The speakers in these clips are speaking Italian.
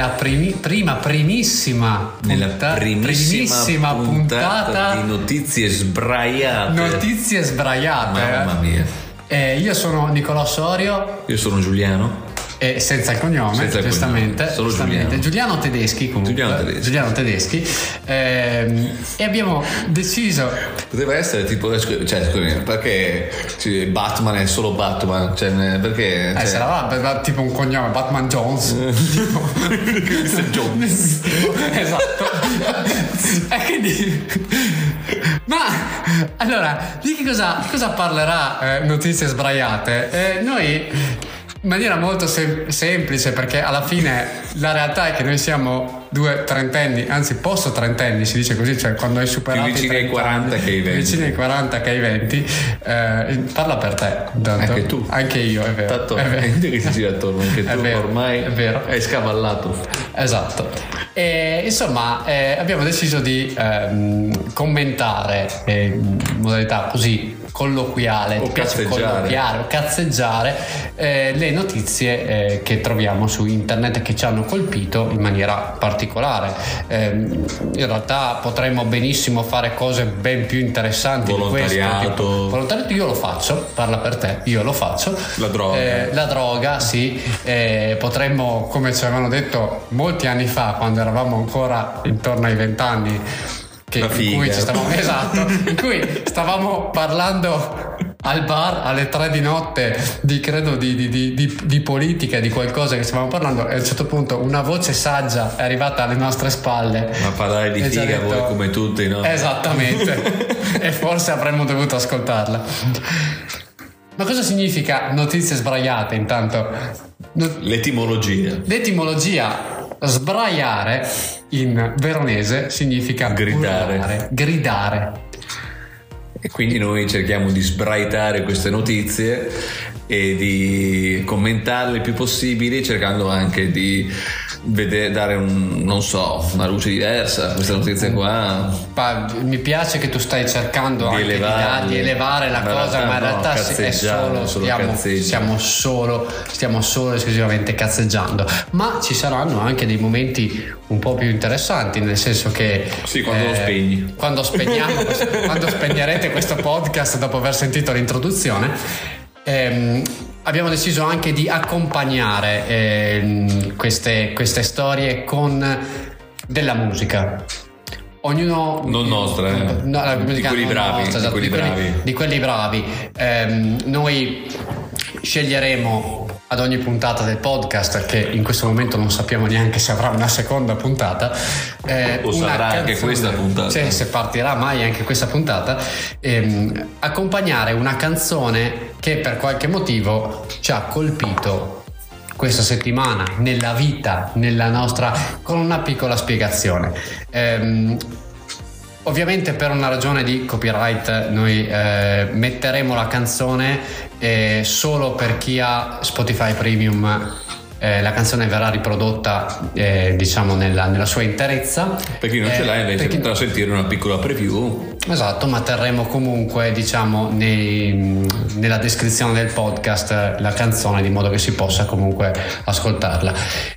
nella primi- prima primissima Nella punta- primissima, primissima puntata, puntata di notizie sbraiate. notizie sbraiate. Mamma mia. Eh, io sono Nicolò Sorio Io sono Giuliano. E senza il cognome, Senza il giustamente. cognome, solo giustamente. Giuliano. Tedeschi comunque. Giuliano Tedeschi. Giuliano Tedeschi. Ehm, e abbiamo deciso Poteva essere tipo. Cioè, scusi, perché sì, Batman è solo Batman? Cioè, perché. Eh, cioè, va, va tipo un cognome, Batman Jones. tipo. Mr. Jones. esatto. e quindi. Ma allora, di che cosa, cosa parlerà eh, Notizie Sbraiate? Eh, noi. In maniera molto sem- semplice perché alla fine la realtà è che noi siamo due trentenni, anzi post trentenni si dice così, cioè quando hai superato Più vicini i ai 30 40 anni, che ai 20. Vicini ai 40 che ai 20. Eh, parla per te. intanto. Anche tu. Anche io, è vero. Tanto è vero. che si gira attorno, anche tu vero, ormai è vero. hai scavallato. Esatto. E, insomma, eh, abbiamo deciso di ehm, commentare eh, in modalità così colloquiale, O ti cazzeggiare. o cazzeggiare eh, le notizie eh, che troviamo su internet che ci hanno colpito in maniera particolare. Ehm, in realtà potremmo benissimo fare cose ben più interessanti di questo. Volontariato. volontariato io lo faccio, parla per te, io lo faccio. La droga. Eh, la droga, sì, eh, potremmo, come ci avevano detto molti anni fa, quando eravamo ancora intorno ai vent'anni, che, in cui ci stavamo, esatto, in cui stavamo parlando al bar alle tre di notte di credo di, di- di- di- politica, di qualcosa che stavamo parlando, e a un certo punto una voce saggia è arrivata alle nostre spalle. Ma parlare di figa detto- voi come tutti, no? Esattamente. e forse avremmo dovuto ascoltarla. Ma cosa significa notizie sbraiate intanto? No- L'etimologia. L'etimologia sbraiare in veronese significa Gridare. urlare, gridare. E quindi noi cerchiamo di sbraitare queste notizie e di commentarle il più possibile, cercando anche di vedere, dare un, non so, una luce diversa a queste notizie qua. Pa- mi piace che tu stai cercando Di anche di, di elevare la cosa, realtà ma in no, realtà sì, è solo, solo stiamo, stiamo solo, stiamo solo esclusivamente cazzeggiando. Ma ci saranno anche dei momenti un po' più interessanti, nel senso che eh, Sì, quando lo spegni. Quando spegniamo, quando spegnerete questo podcast dopo aver sentito l'introduzione. ehm, abbiamo deciso anche di accompagnare ehm, queste, queste storie con della musica. Ognuno Non nostra, eh. No, la Di musica quelli non bravi, nostra, di esatto, quelli bravi. di quelli bravi. Ehm, noi sceglieremo ad ogni puntata del podcast, che in questo momento non sappiamo neanche se avrà una seconda puntata, eh, O sarà anche questa puntata. Cioè, se partirà mai anche questa puntata, ehm, accompagnare una canzone che per qualche motivo ci ha colpito questa settimana nella vita, nella nostra, con una piccola spiegazione. Ehm, Ovviamente per una ragione di copyright noi eh, metteremo la canzone eh, solo per chi ha Spotify Premium. eh, la canzone verrà riprodotta eh, diciamo nella, nella sua interezza. Per chi non ce Eh, l'ha invece per chi- potrà sentire una piccola preview. Esatto, ma terremo comunque diciamo nei- nella descrizione del podcast eh, la canzone di modo che si possa comunque ascoltarla.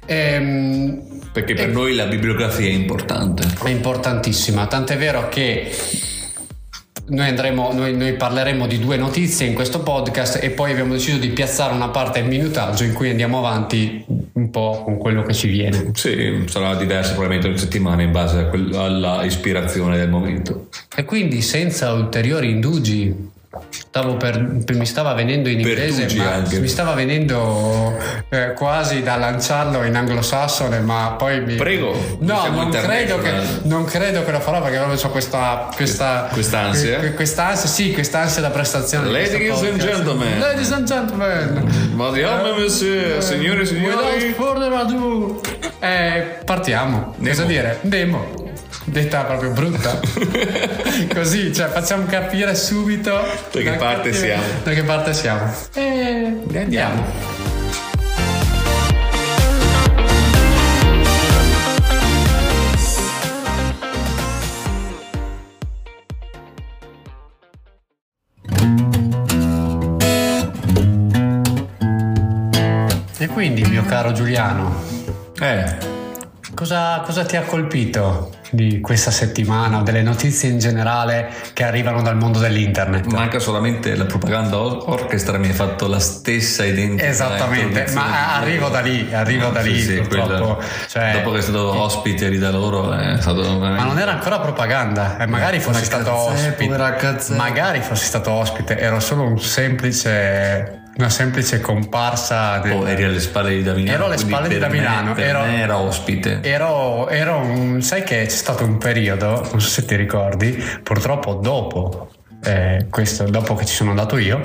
Ehm, Perché per noi la bibliografia è importante. è importantissima, tant'è vero che noi, andremo, noi, noi parleremo di due notizie in questo podcast e poi abbiamo deciso di piazzare una parte del minutaggio in cui andiamo avanti un po' con quello che ci viene. Sì, sarà diversa probabilmente ogni settimana in base a quel- alla ispirazione del momento. E quindi senza ulteriori indugi, stavo per, per- mi stava venendo in inglese, mi stava venendo eh, quasi da lanciarlo in anglosassone, ma poi mi... Prego, No, non credo, che, non credo che lo farò perché ho questa, questa Quest'ansia? que- quest'ansia, sì, quest'ansia da prestazione. Ladies and gentlemen. Ladies and gentlemen. Madame, monsieur, signore e Without signori. further ado. Eh, partiamo. Cosa Nemo. dire? Demo. Detta proprio brutta. Così, cioè, facciamo capire subito Da che parte siamo. Da che parte siamo. E andiamo. E quindi, mio caro Giuliano, Eh, Cosa, cosa ti ha colpito di questa settimana o delle notizie in generale che arrivano dal mondo dell'internet? manca solamente la propaganda or- orchestra mi ha fatto la stessa identica Esattamente, ma arrivo da lì, arrivo da lì Sì, sì, Cioè, dopo che è stato ospite lì da loro è stato veramente- Ma non era ancora propaganda, e magari fossi Una stato cazzè, ospite. Magari fossi stato ospite, ero solo un semplice. Una semplice comparsa. del- Oh, eri alle spalle di Damiano Ero alle spalle di me- Damiano, per ero- me era ospite Ero, ero un. Sai che c'è stato un periodo, non so se ti ricordi, purtroppo dopo. eh, questo dopo che ci sono andato io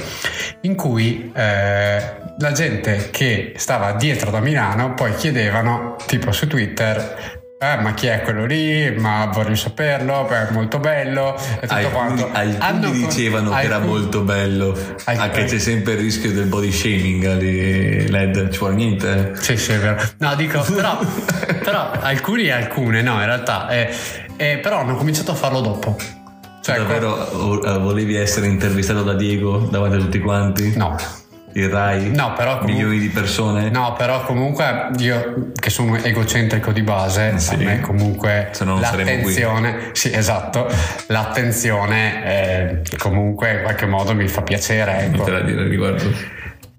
in cui eh, la gente che stava dietro da Milano poi chiedevano tipo su Twitter eh, ma chi è quello lì? Ma voglio saperlo, è molto bello e tutto alcuni, quanto. alcuni Hanno- dicevano che era alcuni- molto bello Alcuni- anche c'è sempre il rischio del body shaming di LED ci vuole niente Sì, sì, è vero. No, dico, però, però alcuni e alcune, no, in realtà. eh, eh, però hanno cominciato a farlo dopo. Cioè, davvero eh, volevi essere intervistato da Diego davanti a tutti quanti No, il Rai No, però comunque- milioni di persone no, però comunque io che sono egocentrico di base, Sì. a me comunque Se no non l'attenzione, sì, esatto, l'attenzione eh, comunque in qualche modo mi fa piacere. Ecco. niente da dire al riguardo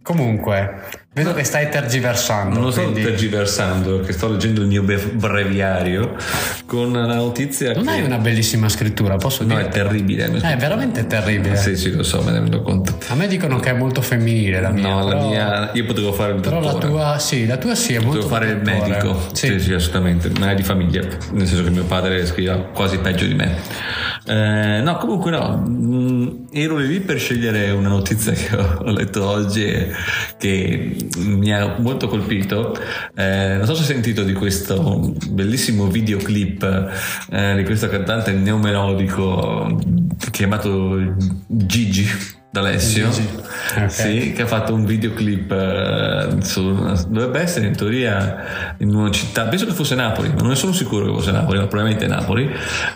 Comunque, vedo che stai tergiversando. non lo sto quindi- tergiversando perché sto leggendo il mio breviario con la notizia Non che hai una bellissima scrittura, posso no dire? è terribile la Eh, è scrittura. veramente terribile. sì sì lo so me ne rendo conto A me dicono che è molto femminile la mia. no la però- mia io potevo fare il Però la dottore tua, sì, la tua sì è molto Potevo fare il dottore. medico, sì. sì, assolutamente, ma è di famiglia, nel senso che mio padre scriveva quasi peggio di me. Eh, no, comunque no, ero lì per scegliere una notizia che ho, letto oggi che mi ha molto colpito. Eh, non so se hai sentito di questo bellissimo videoclip eh, di questo cantante neomelodico chiamato Gigi. D'Alessio, Gigi, ok. sì, che ha fatto un videoclip eh, su, dovrebbe essere in teoria in una città, penso che fosse Napoli, ma non ne sono sicuro che fosse Napoli, ma probabilmente Napoli,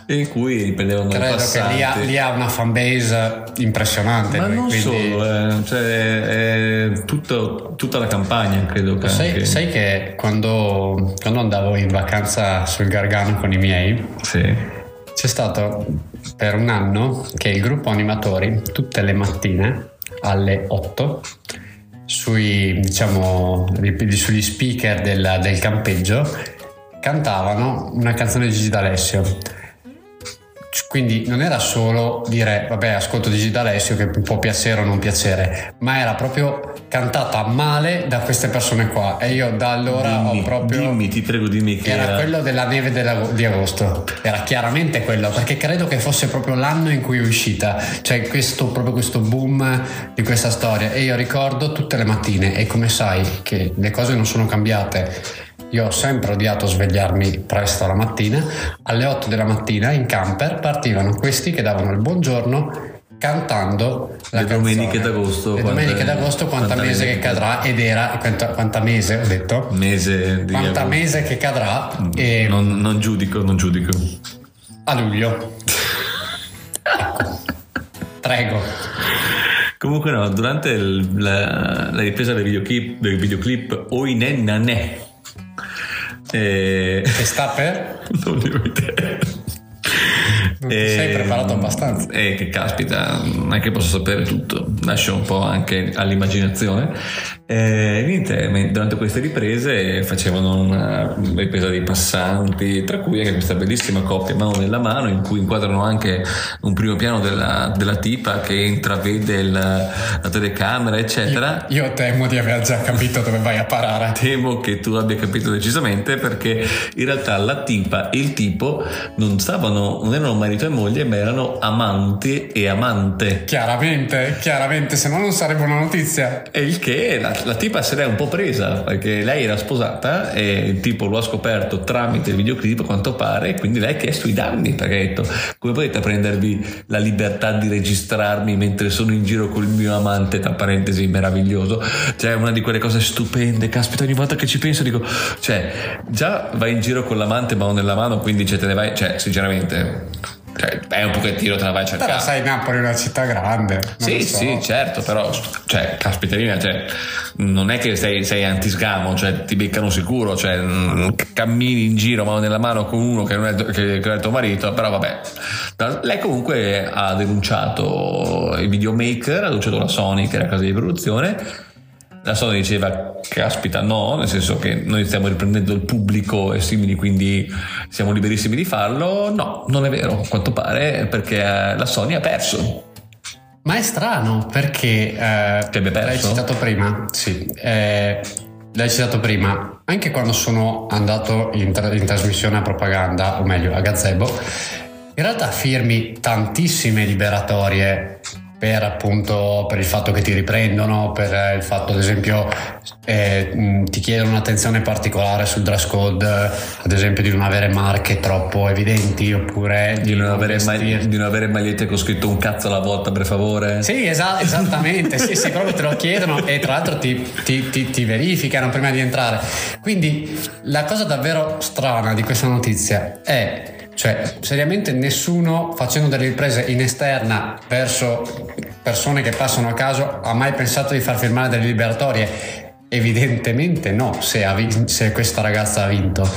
in cui riprendevano il Credo che passato. lì ha, lì ha una fanbase impressionante. ma lui, non quindi- solo, eh, cioè è, è tutto- tutta la campagna, credo che Sai, anche- sai che quando, quando andavo in vacanza sul Gargano con i miei, Sì. C'è stato per un anno che il gruppo animatori tutte le mattine alle 8 sui, diciamo, sugli speaker del, del campeggio cantavano una canzone di Gigi D'Alessio. Quindi non era solo dire vabbè ascolto Gigi D'Alessio che può piacere o non piacere, ma era proprio cantata male da queste persone qua e io da allora dimmi, ho proprio... dimmi, ti prego, dimmi che Era era, quello della neve della- di agosto, era chiaramente quello, perché credo che fosse proprio l'anno in cui è uscita, cioè questo, proprio questo boom di questa storia. E io ricordo tutte le mattine, e come sai che le cose non sono cambiate. Io ho sempre odiato svegliarmi presto la mattina, alle 8 della mattina in camper partivano questi che davano il buongiorno cantando la Le domeniche canzone. d'agosto, Le domeniche d'agosto quanta, quanta mese che cadrà ed era quanta, quanta mese ho detto mese di quanta mese che cadrà e non, non giudico, non giudico. a luglio. Prego. Comunque no, durante il- la, la ripresa del videoclip, del videoclip Oinenna Eh, Che sta per? non ne ho idea. Non ti sei preparato abbastanza. E che caspita, non è che posso sapere tutto, lascio un po' anche all'immaginazione. E niente, durante queste riprese facevano una ripresa dei passanti, tra cui anche questa bellissima coppia mano nella mano, in cui inquadrano anche un primo piano della, della tipa che intravede il- la telecamera, eccetera. Io temo di aver già capito dove vai a parare. Temo che tu abbia capito decisamente perché in realtà la tipa e il tipo non stavano, non erano marito e moglie, ma erano amanti e amante. Chiaramente, chiaramente, se no non sarebbe una notizia. E il che la, la tipa se l'è un po' presa perché lei era sposata e il tipo lo ha scoperto tramite il videoclip a quanto pare e quindi lei ha chiesto i danni perché ha detto come potete prendervi la libertà di registrarmi mentre sono in giro col mio amante? Tra parentesi meraviglioso. Cioè una di quelle cose stupende. Caspita ogni volta che ci penso dico cioè già vai in giro con l'amante mano nella mano quindi cioè, te ne vai cioè sinceramente cioè, è un pochettino te la vai a cercare. Però sai, Napoli è una città grande. Sì, so. sì, certo, però, cioè, caspiterina, cioè, non è che sei, sei antisgamo, cioè, ti beccano sicuro, cioè, mm, cammini in giro mano nella mano con uno che non è, che, che è tuo marito, però vabbè. Lei comunque ha denunciato i videomaker, ha denunciato la Sony, che era casa di produzione, la Sony diceva caspita no, nel senso che noi stiamo riprendendo il pubblico e simili, quindi siamo liberissimi di farlo. No, non è vero, a quanto pare, perché eh, la Sony ha perso. Ma è strano perché... Eh, che abbia perso? L'hai citato prima, sì. Eh, l'hai citato prima, anche quando sono andato in, tra- in trasmissione a propaganda, o meglio a gazebo, in realtà firmi tantissime liberatorie per appunto per il fatto che ti riprendono, per il fatto ad esempio eh, ti chiedono un'attenzione particolare sul dress code, ad esempio di non avere marche troppo evidenti oppure di, di, non, avere mag- di non, avere magliette con scritto un cazzo alla volta per favore. Sì, esa- esattamente, sì, sì, proprio te lo chiedono e tra l'altro ti, ti, ti, ti verificano prima di entrare. Quindi la cosa davvero strana di questa notizia è cioè, seriamente nessuno facendo delle riprese in esterna verso persone che passano a caso ha mai pensato di far firmare delle liberatorie? Evidentemente no, se, vi- se questa ragazza ha vinto.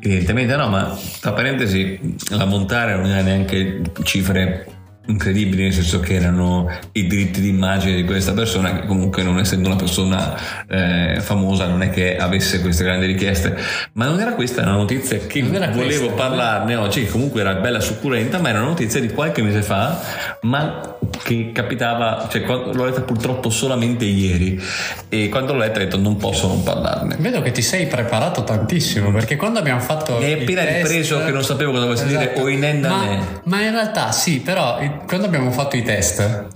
Evidentemente no, ma tra parentesi, la montare non era neanche cifre incredibili nel senso che erano i diritti d'immagine di questa persona che comunque non essendo una persona eh, famosa non è che avesse queste grandi richieste. Ma non era questa una notizia che volevo questa, parlarne oggi che comunque era bella succulenta ma era una notizia di qualche mese fa ma che capitava cioè l'ho letta purtroppo solamente ieri. E quando l'ho letta ho detto non posso non parlarne. Vedo che ti sei preparato tantissimo perché quando abbiamo fatto mi hai appena test... ripreso che non sapevo cosa volessi esatto. dire o inenda ma, me. ma in realtà sì però quando abbiamo fatto i test,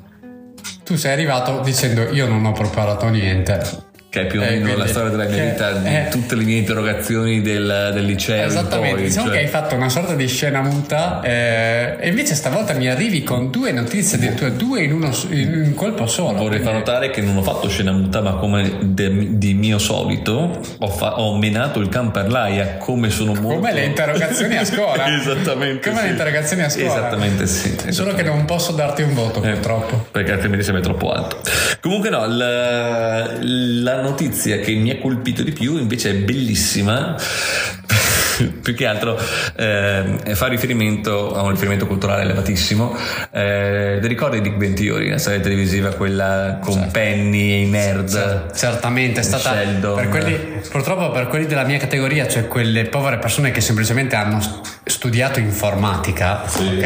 tu sei arrivato dicendo io non ho preparato niente che è più o eh, meno la storia della mia vita, di eh, tutte le mie interrogazioni del, del liceo. Esattamente, poi, diciamo cioè. che hai fatto una sorta di scena muta eh, e invece stavolta mi arrivi con due notizie, addirittura due in, uno, in un colpo solo. Vorrei far notare che non ho fatto scena muta, ma come de, di mio solito ho, fa, ho, menato il camperlaia come sono molto... Come le interrogazioni a scuola. Esattamente. Come sì. le interrogazioni a scuola. Esattamente sì. Esattamente. Solo che non posso darti un voto eh, purtroppo. Perché altrimenti sarebbe troppo alto. Comunque no, la, la notizia che mi ha colpito di più invece è bellissima più che altro eh, fa riferimento a un riferimento culturale elevatissimo eh, ti ricordi di Ventiori la serie televisiva quella con certo. Penny e i nerd certamente è stata per quelli, purtroppo per quelli della mia categoria cioè quelle povere persone che semplicemente hanno studiato informatica sì. ok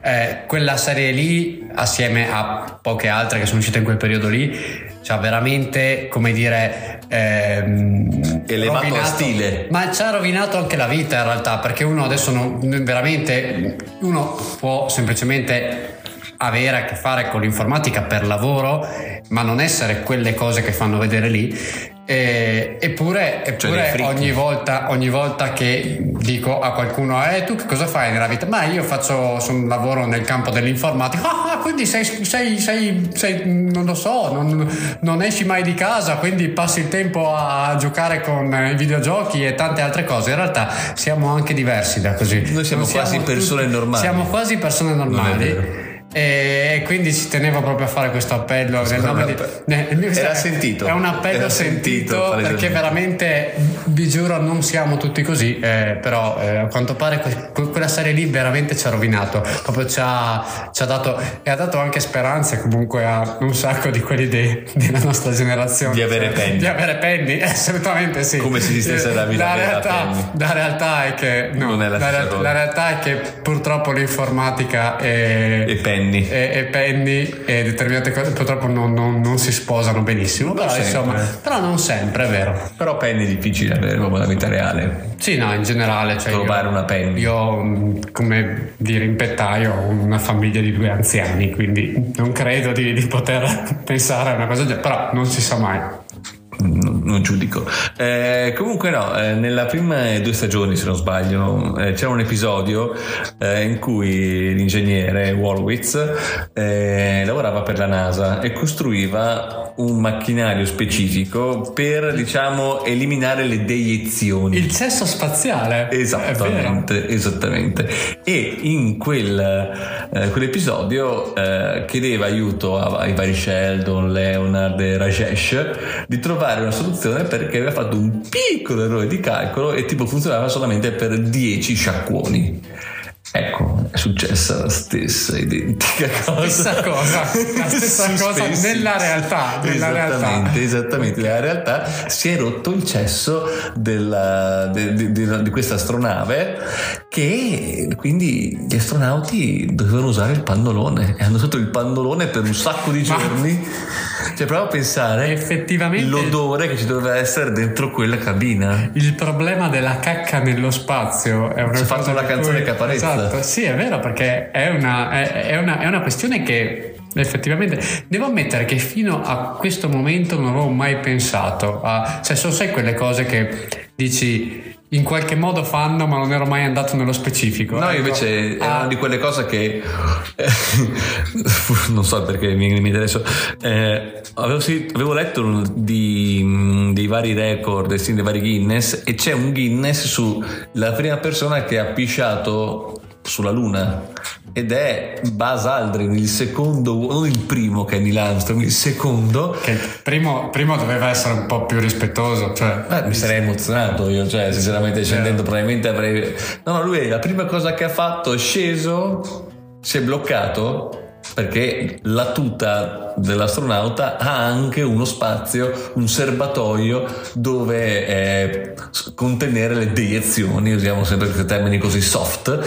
eh, quella serie lì assieme a poche altre che sono uscite in quel periodo lì cioè veramente come dire ehm, elevato rovinato, stile. Ma ci ha rovinato anche la vita in realtà perché uno adesso non, veramente uno può semplicemente avere a che fare con l'informatica per lavoro ma non essere quelle cose che fanno vedere lì. E, eppure, eppure cioè ogni, volta, ogni, volta, che dico a qualcuno eh tu che cosa fai nella vita? Ma io faccio son, lavoro nel campo dell'informatica quindi sei, sei, sei, sei, non lo so non, non, esci mai di casa quindi passi il tempo a giocare con i videogiochi e tante altre cose. In realtà siamo anche diversi da così. Noi siamo non quasi siamo persone normali. siamo quasi persone normali e quindi ci tenevo proprio a fare questo appello nel nome di, nel, era sentito. è un appello era sentito, sentito perché veramente vi giuro non siamo tutti così eh, però eh, a quanto pare que- quella serie lì veramente ci ha rovinato proprio ci ha, ci ha, dato e ha dato anche speranze comunque a un sacco di quelli de- della nostra generazione. Di avere penny. di avere penny assolutamente sì. Come se esistesse la vita la realtà, la realtà è che no, non è la, la, re- la realtà è che purtroppo l'informatica è, e penny Penny. E, e Penny e determinate cose purtroppo non, non, non si sposano benissimo. Però, insomma, però non sempre, è vero. Però Penny è difficile avere proprio nella vita reale. Sì, no, in generale. Cioè Trovare io, una Penny. Io, come dire, in pettaio ho una famiglia di due anziani, quindi non credo di, di poter pensare a una cosa del genere, però non si sa mai. Non giudico. Eh, comunque no, eh, nella prima due stagioni se non sbaglio eh, c'era un episodio eh, in cui l'ingegnere Wolowitz eh, lavorava per la NASA e costruiva un macchinario specifico per diciamo eliminare le deiezioni. Il cesso spaziale. Esattamente, esattamente. E in quel, eh, quell'episodio chiedeva aiuto ai vari Sheldon, Leonard e Rajesh di trovare una soluzione perché aveva fatto un piccolo errore di calcolo e tipo funzionava solamente per 10 sciacquoni. Ecco, è successa la stessa identica cosa. Stessa cosa, la stessa cosa nella realtà. Nella esattamente, realtà. esattamente. Nella realtà si è rotto il cesso della, de, de, de, di questa astronave che quindi gli astronauti dovevano usare il pannolone e hanno usato il pannolone per un sacco di giorni. Cioè, prova a pensare effettivamente l'odore che ci doveva essere dentro quella cabina. Il problema della cacca nello spazio è una Ci ha fatto una canzone cui... caparezza. Esatto Esatto, sì, è vero, perché è una, è, è, una, è una questione che effettivamente devo ammettere che fino a questo momento non avevo mai pensato a, cioè, sono sai quelle cose che dici in qualche modo fanno, ma non ero mai andato nello specifico. No, ecco. invece è ah. una di quelle cose che eh, non so perché mi, mi adesso. Eh, avevo, sì, avevo, letto di, dei vari record, dei vari Guinness, e c'è un Guinness sulla prima persona che ha pisciato sulla Luna. Ed è Buzz Aldrin il secondo non il primo che è Neil Armstrong il secondo. Che il primo, primo doveva essere un po' più rispettoso cioè, Beh, mi sarei emozionato io cioè sinceramente scendendo probabilmente avrei no no lui la prima cosa che ha fatto è sceso si è bloccato perché la tuta dell'astronauta ha anche uno spazio, un serbatoio dove eh, contenere le deiezioni, usiamo sempre questi termini così soft.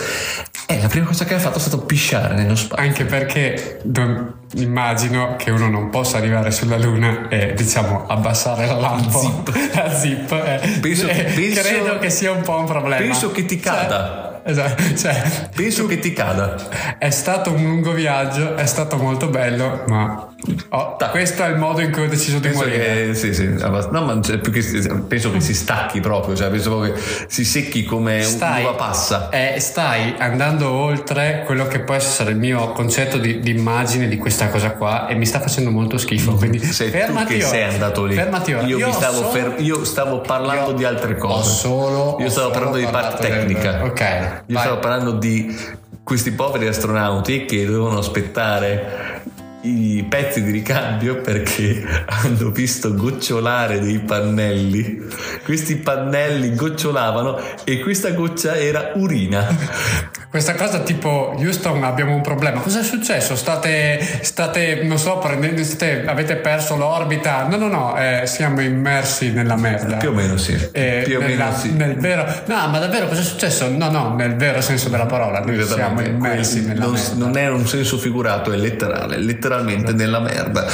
E la prima cosa che ha fatto è stato pisciare nello spazio. Anche perché non, immagino che uno non possa arrivare sulla Luna e diciamo abbassare la lampa, zip. la zip. Eh, penso, eh, penso, credo che sia un po' un problema. Penso che ti cada. Cioè, Esatto, cioè, penso che ti cada. È stato un lungo viaggio, è stato molto bello, ma oh, questo è il modo in cui ho deciso di morire. Che, sì, sì, no, ma più che, penso che si stacchi proprio, cioè, penso che si secchi come stai, un'uva passa. Eh, stai andando oltre quello che può essere il mio concetto di, di, immagine di questa cosa qua e mi sta facendo molto schifo. Mm. Quindi sei fermati tu che sei andato lì. Fermati ora. Io, io, stavo, solo, fer- io stavo parlando di altre cose. Solo, io stavo parlando di parte tecnica. Del... Ok. Io Vai. stavo parlando di questi poveri astronauti che dovevano aspettare i pezzi di ricambio perché hanno visto gocciolare dei pannelli. Questi pannelli gocciolavano e questa goccia era urina. Questa cosa tipo Houston abbiamo un problema. Cosa è successo? State, state non so, prendendo, state, avete perso l'orbita? No, no, no, eh, siamo immersi nella merda. Più o meno sì. Eh, Più o nella, meno sì. Nel vero, no, ma davvero cosa è successo? No, no, nel vero senso della parola. Noi siamo immersi nella non, merda. Non è un senso figurato, è letterale. Letteralmente letteralmente nella merda.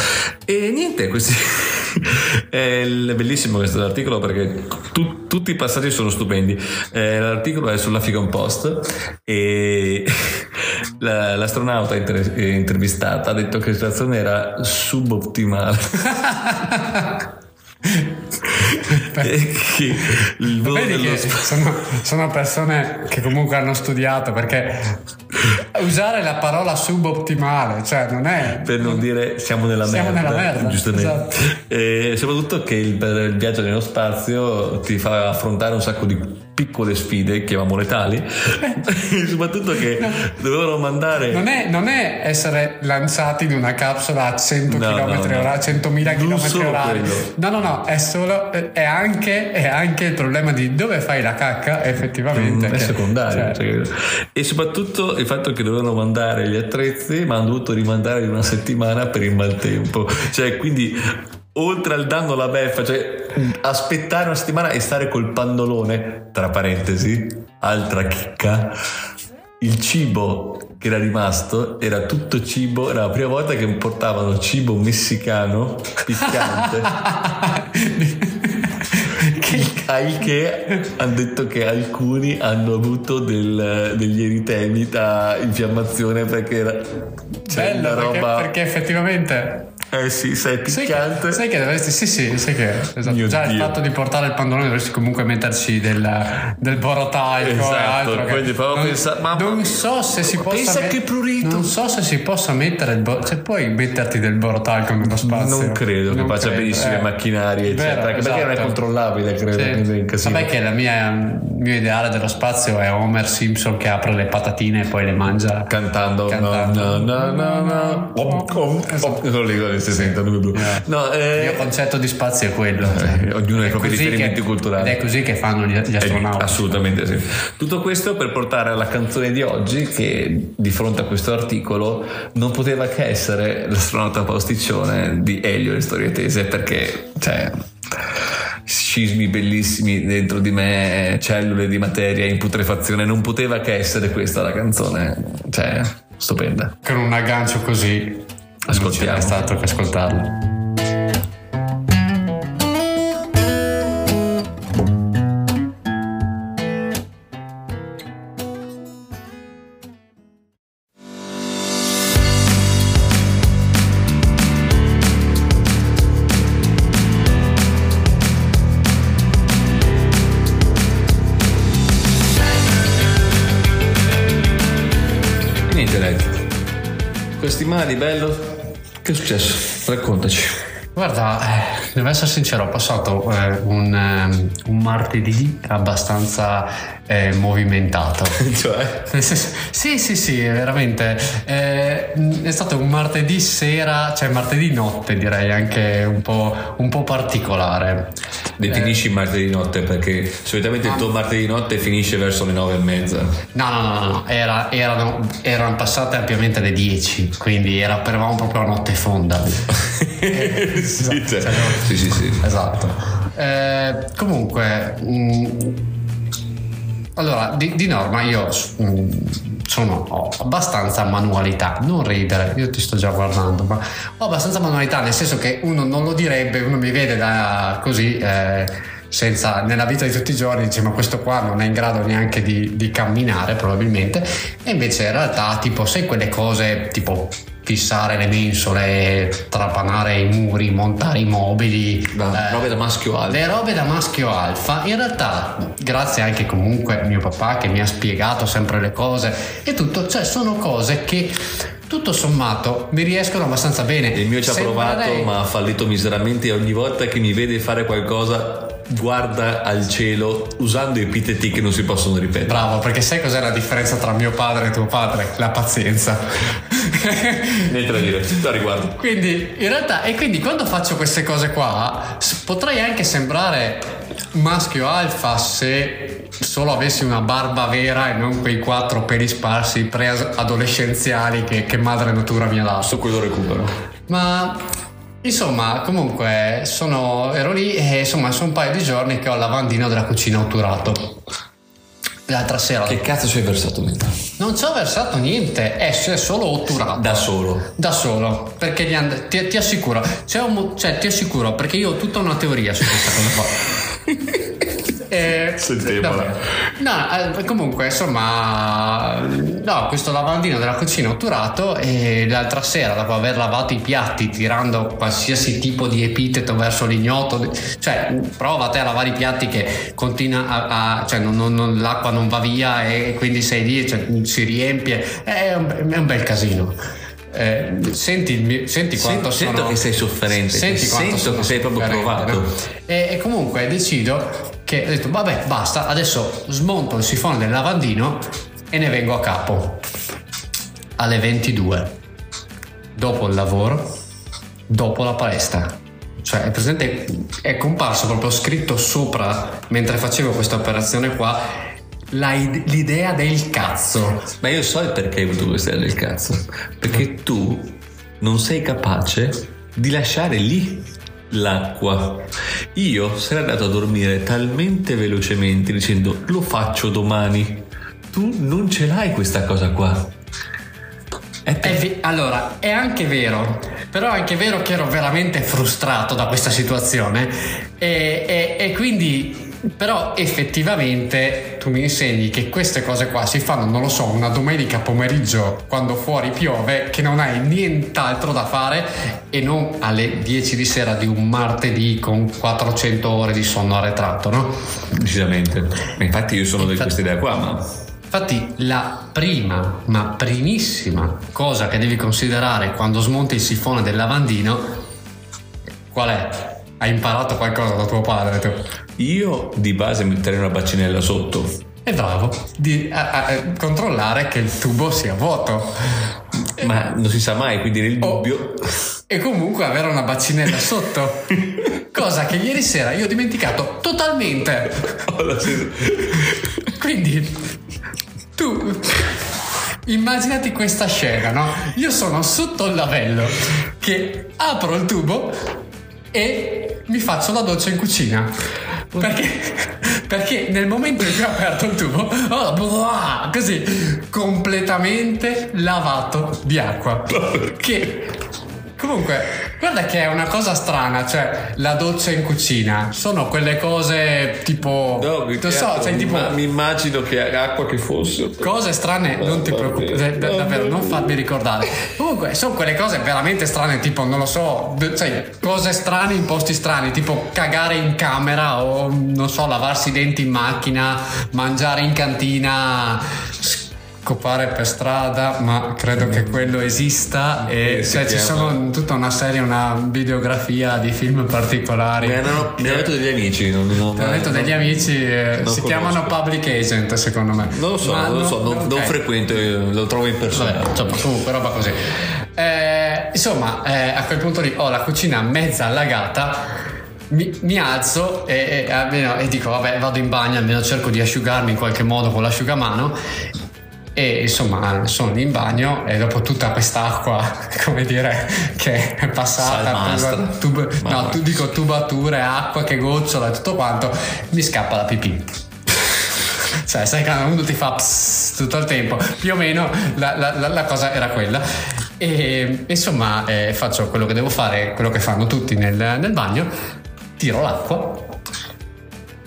E niente, questi... è bellissimo questo articolo perché tu, tutti i passaggi sono stupendi. Eh, l'articolo è sulla Figon Post e la, l'astronauta inter- intervistata ha detto che la situazione era subottimale. che il Vedi che sono, sono, persone che comunque hanno studiato perché usare la parola subottimale cioè non è per non dire siamo nella siamo merda, nella merda giustamente esatto. e soprattutto che il, il viaggio nello spazio ti fa affrontare un sacco di piccole sfide, chiamiamole tali, soprattutto che no. dovevano mandare... Non è, non è, essere lanciati in una capsula a 100 no, km no, ora, 100.000 km orari. No, no, no, è solo, è anche, è anche, il problema di dove fai la cacca effettivamente. Mm, è secondario. Cioè. Cioè, e soprattutto il fatto che dovevano mandare gli attrezzi, ma hanno dovuto rimandare di una settimana per il maltempo. Cioè, quindi oltre al danno alla beffa, cioè aspettare una settimana e stare col pannolone, tra parentesi, altra chicca, il cibo che era rimasto era tutto cibo, era la prima volta che portavano cibo messicano piccante. al che hanno detto che alcuni hanno avuto del, degli eritemi da infiammazione perché era Bello, perché, perché effettivamente eh sì, sei picchiante. Sai che, sai che dovresti, sì, sì, sai che esatto. Già Dio. il fatto di portare il pannolone dovresti comunque metterci del, del borotalco esatto, e altro. Quindi proprio non, pensa, non so se si possa. Pensa met- che prurito. Non so se si possa mettere il borotalco. Cioè, puoi metterti del borotalco nello spazio. Non credo non che faccia benissimo eh. i macchinari, eccetera. Vero, esatto. Perché non è esatto. controllabile, credo. Sì. Vabbè, che la mia, il mio ideale dello spazio è Homer Simpson che apre le patatine e poi le mangia cantando. cantando. No, no, no, no, no. Oh, oh, oh. Esatto. 62 blu. Eh. No, eh, il mio concetto di spazio è quello. Eh, cioè. ognuno ha i propri riferimenti che, culturali. Ed è così che fanno gli, gli astronauti. assolutamente sì. Tutto questo per portare alla canzone di oggi che di fronte a questo articolo non poteva che essere l'astronauta pausticcione di Elio le storie tese perché cioè scismi bellissimi dentro di me, cellule di materia in putrefazione, non poteva che essere questa la canzone, cioè stupenda. Con un aggancio così Ascoltiamo. Non stato che ascoltarla. Questi mali bello, che è successo? Raccontaci. Guarda, eh, devo essere sincero, ho passato eh, un, ehm, un martedì abbastanza eh, movimentato. cioè? sì, sì, sì, veramente. Eh, è stato un martedì sera, cioè martedì notte direi anche un po', un po' particolare. Definisci il martedì notte perché solitamente il tuo martedì notte finisce verso le nove e mezza. No, no, no, no, era- erano, erano passate ampiamente le 10, quindi era, eravamo proprio a notte fonda. sì, cioè, sì, sì, sì. Esatto. Eh, comunque, mm, allora, di, di norma io mm, sono, ho abbastanza manualità, non ridere, io ti sto già guardando, ma ho abbastanza manualità, nel senso che uno non lo direbbe, uno mi vede da così... eh, senza, nella vita di tutti i giorni dice ma questo qua non è in grado neanche di, di camminare probabilmente. E invece in realtà tipo sai quelle cose tipo fissare le mensole trapanare i muri montare i mobili Da- eh, robe da maschio alto. le robe da maschio alfa, in realtà, grazie anche comunque a mio papà che mi ha spiegato sempre le cose e tutto, cioè sono cose che tutto sommato mi riescono abbastanza bene. Il mio ci ha Sembrerei- provato, ma ha fallito miseramente. Ogni volta che mi vede fare qualcosa, guarda al cielo usando epiteti che non si possono ripetere. Bravo, perché sai cos'è la differenza tra mio padre e tuo padre? La pazienza. Niente da dire, da riguardo. Quindi in realtà, e quindi quando faccio queste cose qua, potrei anche sembrare maschio alfa se solo avessi una barba vera e non quei quattro peli sparsi pre-adolescenziali che, che madre natura mi ha dato. Su quello recupero. Ma insomma, comunque sono, ero lì e insomma sono un paio di giorni che ho il lavandino della cucina otturato. L'altra sera Che cazzo ci hai versato dentro? non ci ho versato niente, è solo otturato. Da solo. Da solo, perché gli and- ti, ti assicuro, c'è un cioè, ti assicuro, perché io ho tutta una teoria su questa cosa qua. Eh, Sentiamola. No, eh, comunque, insomma, no, questo lavandino della cucina otturato e l'altra sera, dopo aver lavato i piatti, tirando qualsiasi tipo di epiteto verso l'ignoto, cioè, prova te a lavare i piatti che continua a, a- cioè, non- non- non- l'acqua non va via e quindi sei lì, cioè, si riempie, è un, è un bel casino. Eh, senti, senti quanto Sento sono che sei sofferente, senti quanto sento sono che sei proprio provato. e, e comunque decido che ho detto vabbè basta adesso smonto il sifone del lavandino e ne vengo a capo. Alle 22 dopo il lavoro dopo la palestra. Cioè è presente è comparso proprio scritto sopra mentre facevo questa operazione qua la id- l'idea del cazzo. Ma io so il perché hai avuto questa idea del cazzo. Perché tu non sei capace di lasciare lì l'acqua. Io sarei andato a dormire talmente velocemente dicendo lo faccio domani. Tu non ce l'hai questa cosa qua. È È vi- allora, è anche vero, però è anche vero che ero veramente frustrato da questa situazione e, e- e quindi però effettivamente tu mi insegni che queste cose qua si fanno, non lo so, una domenica pomeriggio quando fuori piove, che non hai nient'altro da fare e non alle 10 di sera di un martedì con 400 ore di sonno arretrato, no? Decisamente. Infatti io sono di Infatti- questa idea qua, ma Infatti la prima, ma primissima cosa che devi considerare quando smonti il sifone del lavandino, qual è? Hai imparato qualcosa da tuo padre tu? io di base metterei una bacinella sotto. È bravo di a- a- a controllare che il tubo sia vuoto Ma non si sa mai, quindi nel Oh. dubbio... e comunque avere una bacinella sotto. Cosa che ieri sera io ho dimenticato totalmente. Quindi tu immaginati questa scena, no? Io sono sotto il lavello che apro il tubo e mi faccio la doccia in cucina. Perché, perché nel momento in cui ho aperto il tubo, oh, blah, così completamente lavato di acqua. Che comunque, guarda che è una cosa strana, cioè la doccia in cucina sono quelle cose tipo, No, non so, cioè mi, tipo ma- mi immagino che acqua che fosse. Cose strane, non ti preoccupare, da- davvero, non farmi ricordare. Comunque, sono quelle cose veramente strane, tipo, non lo so, cioè, cose strane in posti strani, tipo cagare in camera o, non so, lavarsi i denti in macchina, mangiare in cantina, scopare per strada, ma credo che quello esista e Eh, cioè, ci sono tutta una serie, una videografia di film particolari. Mi hanno, mi hanno detto degli amici. Non, non, Ti ho detto degli amici, eh, non si conosco. chiamano public agent secondo me. Non lo so, Ma non lo so, non, non ok. frequento, io lo trovo in persona. Vabbè, insomma, comunque roba così. Eh, insomma, eh, a quel punto lì ho la cucina mezza allagata. Mi, mi alzo e, e almeno- e dico vabbè vado in bagno almeno cerco di asciugarmi in qualche modo con l'asciugamano e insomma sono in bagno e dopo tutta quest'acqua come dire che è passata tuba- tuba- no tu dico tubature acqua che gocciola e tutto quanto mi scappa la pipì. Cioè, sai che uno ti fa pss tutto il tempo, più o meno la, la- la- la cosa era quella. E insomma, eh, faccio quello che devo fare, quello che fanno tutti nel, nel bagno, tiro l'acqua,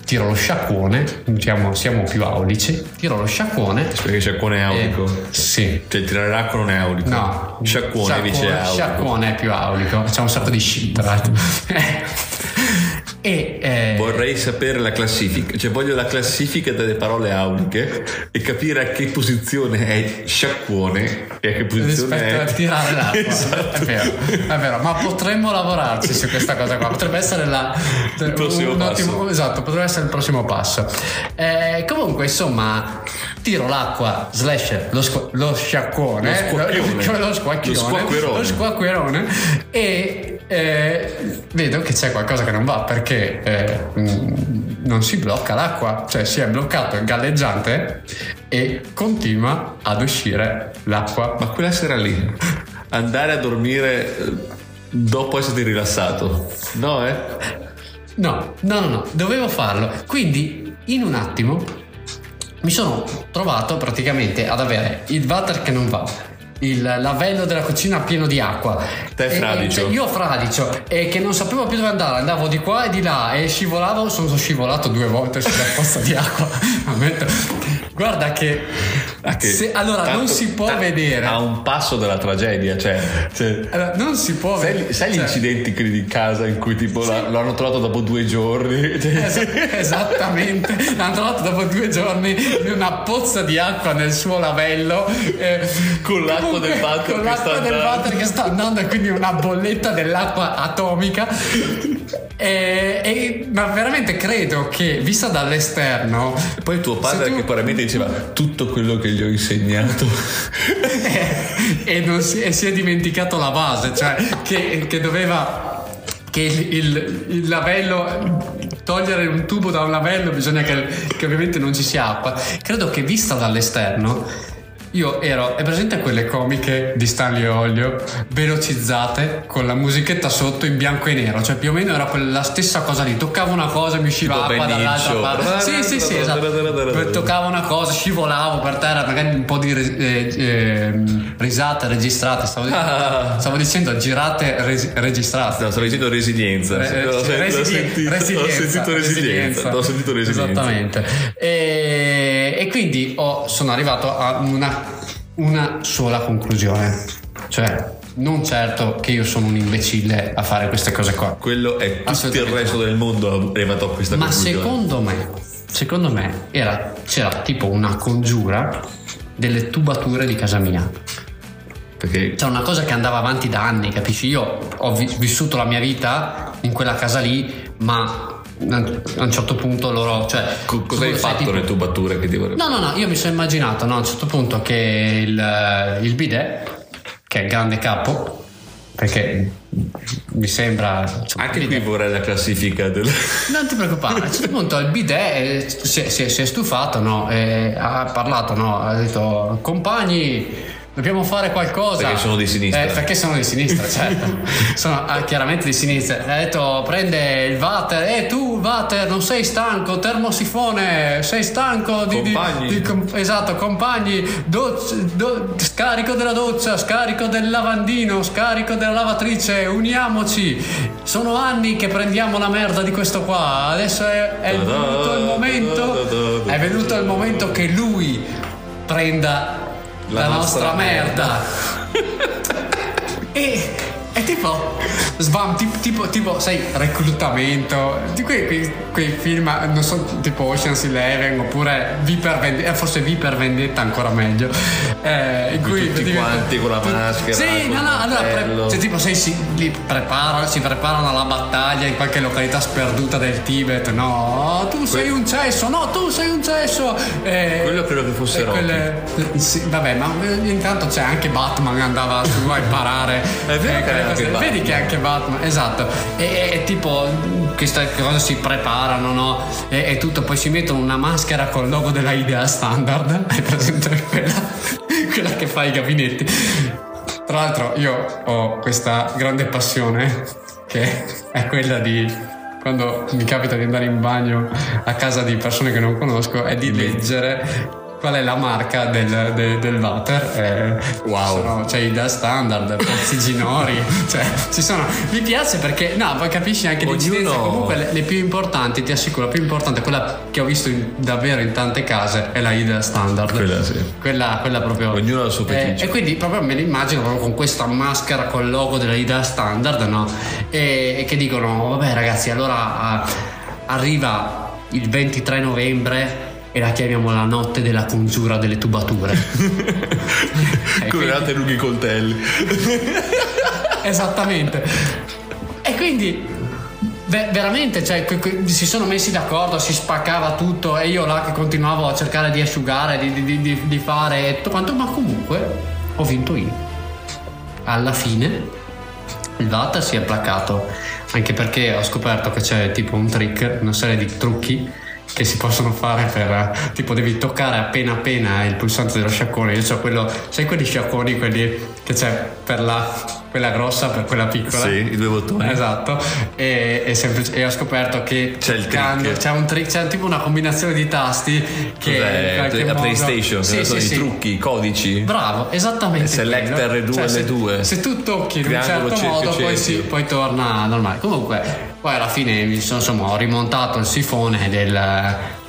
tiro lo sciacquone, diciamo siamo più aulici, tiro lo sciacquone. Perché sciacquone è aulico. e- sì. Cioè tirare l'acqua non è aulico. No, Sciacquone invece è aulico. Sciacquone è più aulico, c'è un sacco di shit, tra l'altro. e eh, Vorrei sapere la classifica, cioè voglio la classifica delle parole auliche e capire a che posizione è sciacquone e a che posizione rispetto è a tirare l'acqua Esatto. è, vero, è vero ma potremmo lavorarci su questa cosa qua potrebbe essere la, Il prossimo un passo. ottimo- esatto potrebbe essere il prossimo passo Eh, comunque insomma tiro l'acqua slash lo, squa- lo sciacquone Lo squacchione. lo, Lo squacquerone. lo squacquerone e eh, vedo che c'è qualcosa che non va perché eh, mm, non si blocca l'acqua cioè si è bloccato il galleggiante e continua ad uscire l'acqua Ma quella sera lì, andare a dormire eh, dopo essere rilassato, no eh? No, no, no, no, dovevo farlo. Quindi, in un attimo, mi sono trovato praticamente ad avere il water che non va. Il lavello della cucina pieno di acqua. Te fradicio. e- cioè, io fradicio e che non sapevo più dove andare, andavo di qua e di là e scivolavo, sono scivolato due volte sulla pozza di acqua. Ammetto. Guarda che, Ah, che se- allora non si può ta- vedere. A un passo dalla tragedia, cioè. cioè Allora, non si può sai, vedere. sai gli cioè- incidenti quelli di casa in cui tipo la- lo hanno trovato dopo due giorni? Cioè, Es- esattamente, l'hanno trovato dopo due giorni in una pozza di acqua nel suo lavello. eh, Con l'acqua comunque, del water con che l'acqua sta del andando. water che sta andando e quindi una bolletta dell'acqua atomica. E, e- ma veramente credo che vista dall'esterno Poi tuo padre tu- che probabilmente diceva tutto quello che gli ho insegnato. e, non si, e si è dimenticato la base, cioè che, che doveva che il, il- il lavello togliere un tubo da un lavello bisogna che, che ovviamente non ci sia acqua. Credo che vista dall'esterno io ero, è presente quelle comiche di Stanley Olio, velocizzate, con la musichetta sotto in bianco e nero, cioè più o meno era quella stessa cosa lì, toccava una cosa, mi usciva acqua dall'altra parte. Sì, sì, sì, esatto. Toccava una cosa, scivolavo per terra, magari un po' di eh, ehm, risate registrate, stavo, Ah. stavo dicendo girate res- registrate. No, stavo dicendo resilienza. Eh, Ho sen- ho resili- sentito, ho sentito resilienza. Ho sentito resilienza. Esattamente. E, e quindi ho- sono arrivato a una, una sola conclusione. Cioè, non certo che io sono un imbecille a fare queste cose qua. Quello è tutto il resto del mondo arrivato a questa Ma conclusione. secondo me, secondo me era, c'era tipo una congiura delle tubature di casa mia. Perché C'è una cosa che andava avanti da anni, capisci? Io ho vi- vissuto la mia vita in quella casa lì, ma a un certo punto loro. Cioè, co- cosa hai fatto tipo- le tubature che ti vorrei No, no, no, io mi sono immaginato no, a un certo punto che il, il bidet, che è il grande capo, perché mi sembra. insomma, Anche qui vorrei la classifica del... non ti preoccupare, a un certo punto il bidet eh, si, è- si è- si è stufato, no? E ha parlato, no? Ha detto, compagni, dobbiamo fare qualcosa. Perché sono di sinistra. Eh, perché sono di sinistra, certo. sono ah, chiaramente di sinistra. Ha detto, prende il water, e tu water, non sei stanco, termosifone, sei stanco di... di- Compagni. di- com- esatto, compagni, doc- do- scarico della doccia, scarico del lavandino, scarico della lavatrice, uniamoci. Sono anni che prendiamo la merda di questo qua. Adesso è, è venuto il momento. È venuto il momento che lui prenda la, La nostra, nostra merda. e è tipo sbam, tipo, tipo, tipo, sai, reclutamento di quei, quei, quei film, non so, tipo Ocean's Eleven oppure V per Vendetta, forse V per Vendetta ancora meglio. Eh, in cui tutti quanti con la maschera, Sì, no, no, allora, pre- cioè, tipo, sai, si, li preparano, si preparano alla battaglia in qualche località sperduta del Tibet. No, tu sei un cesso, no, tu sei un cesso. Eh, Quello credo che fosse e Rocky. quelle- sì, vabbè, ma eh, intanto c'è anche Batman che andava su a imparare. È vero anche cose-. Vedi che anche Batman, esatto. E, tipo, queste cose si preparano, no? E, e tutto, poi si mettono una maschera col logo della idea standard. Hai presente quella, quella che fa i gabinetti? Tra l'altro, io ho questa grande passione che è quella di. Quando mi capita di andare in bagno a casa di persone che non conosco, è di leggere qual è la marca del, del, del water. Eh, Wow. sono- c'è Ida Standard, Pozzi Ginori, cioè ci sono. Mi piace perché, no, poi capisci anche Ognuno- l'incidenza. Comunque le, le più importanti, ti assicuro, la più importante, quella che ho visto in- davvero in tante case, è la Ida Standard. Quella sì. Quella, quella proprio. Ognuno ha il suo Eh, feticcio. e quindi proprio me l'immagino proprio con questa maschera col logo della Ida Standard, no? E, e che dicono, vabbè ragazzi, allora ah, arriva il 23 novembre e la chiamiamo la notte della congiura delle tubature. E Come quindi- lunghi coltelli. Esattamente. E quindi ve- veramente cioè, si sono messi d'accordo, si spaccava tutto e io là che continuavo a cercare di asciugare, di, di- di- di fare tutto quanto, ma comunque ho vinto io. Alla fine il Vata si è placato, anche perché ho scoperto che c'è tipo un trick, una serie di trucchi che si possono fare per tipo devi toccare appena appena il pulsante dello sciacquone. Io ho quello sai quegli sciacquoni quelli che c'è per la quella grossa per quella piccola Sì, i due bottoni. esatto e, e semplice- e ho scoperto che C'è il trick. c'è un trick c'è tipo una combinazione di tasti che qualche La modo- PlayStation, sì, che sì, i sì. trucchi, i codici. Bravo, esattamente. Select quello. R2, se, L2. se tu tocchi in un certo cerchio, modo, poi, cerchio. sì, poi torna normale. Comunque, poi alla fine mi sono, insomma, ho rimontato il sifone del,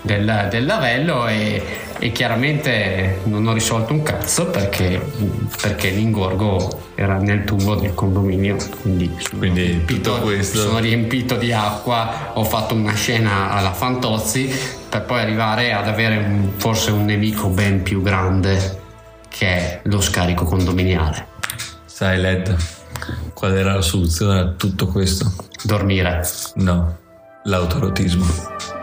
del- del lavello e, e chiaramente non ho risolto un cazzo perché, perché l'ingorgo era nel tubo del condominio. Quindi, sono Quindi riempito- Sono riempito di acqua, ho fatto una scena alla Fantozzi per poi arrivare ad avere un- forse un nemico ben più grande che è lo scarico condominiale. Sai, Led, qual era la soluzione a tutto questo? Dormire. No, l'autorotismo.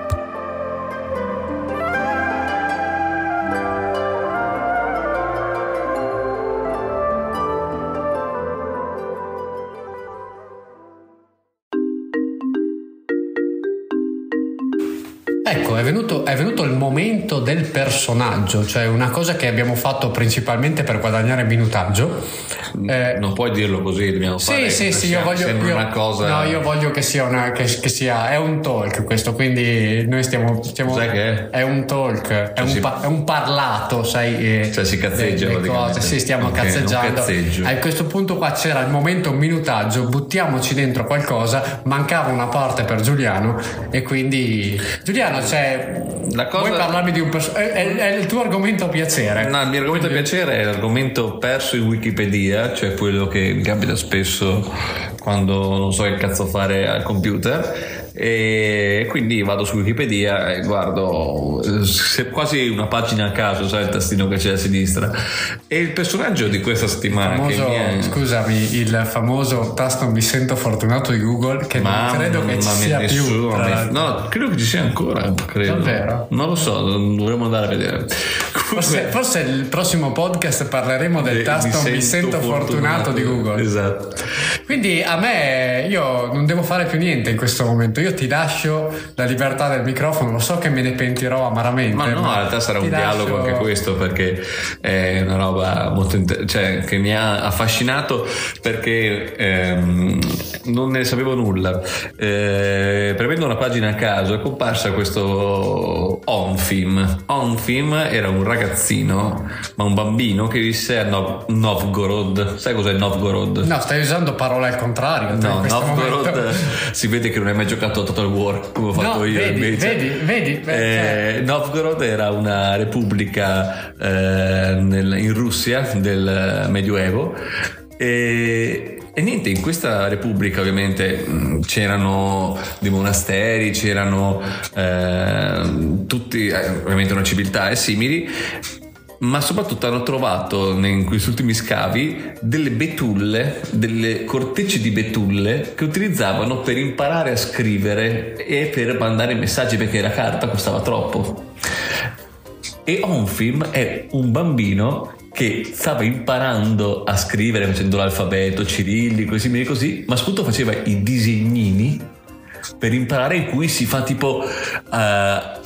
Personaggio, cioè una cosa che abbiamo fatto principalmente per guadagnare minutaggio. Eh, non puoi dirlo così, dobbiamo sì, fare Sì, sì, io voglio, io, una cosa... no, io voglio che sia una che, che, sia è un talk questo, quindi noi stiamo, stiamo Cos'è che è? è un talk, è, Cioè un, si- è un parlato, sai, eh, Cioè si cazzeggia le- le cose, sì, stiamo Ok, un cazzeggiando. A questo punto qua c'era il momento minutaggio, buttiamoci dentro qualcosa, mancava una parte per Giuliano e quindi Giuliano, La cosa- vuoi parlarmi di un personaggio? È, è- è il tuo argomento a piacere. No, il mio argomento Quindi- piacere è l'argomento perso in Wikipedia, cioè quello che mi capita spesso quando non so che cazzo fare al computer. E quindi vado su Wikipedia e guardo eh, se- quasi una pagina a caso, sai il tastino che c'è a sinistra. E il personaggio di questa settimana famoso, che mi è... scusami, il famoso tasto mi sento fortunato di Google che non credo che ci sia più. nessuno mi- l'altro. No, credo che ci sia ancora, credo. Davvero? Non lo so, dovremmo andare a vedere. Forse, forse il prossimo podcast parleremo del Mi tasto mi sento fortunato di Google. Esatto. Quindi a me io non devo fare più niente in questo momto, io ti lascio la libertà del microfono, lo so che me ne pentirò amaramente. Ma no, in realtà sarà un dialogo lascio- anche questo perché è una roba molto inter- cioè, che mi ha affascinato perché ehm, non ne sapevo nulla. Eh, premendo una pagina a caso è comparsa questo Onfim. Onfim era un ragazzino, ma un bambino che visse a Nov- Novgorod. Sai cos'è Novgorod? No, stai usando parole al contrario. No, Novgorod momento. si vede che non hai mai giocato a Total War come ho fatto No, io vedi, invece. vedi, vedi, Eh, Novgorod era una repubblica eh, nel- in Russia del Medioevo. E, e niente, in questa repubblica ovviamente mh, c'erano dei monasteri, c'erano eh, tutti, eh, ovviamente una civiltà e simili, ma soprattutto hanno trovato in questi ultimi scavi delle betulle, delle cortecce di betulle che utilizzavano per imparare a scrivere e per mandare messaggi perché la carta costava troppo. E Onfim è un bambino che stava imparando a scrivere facendo l'alfabeto cirillico e simili così, ma soprattutto faceva i disegnini per imparare in cui si fa tipo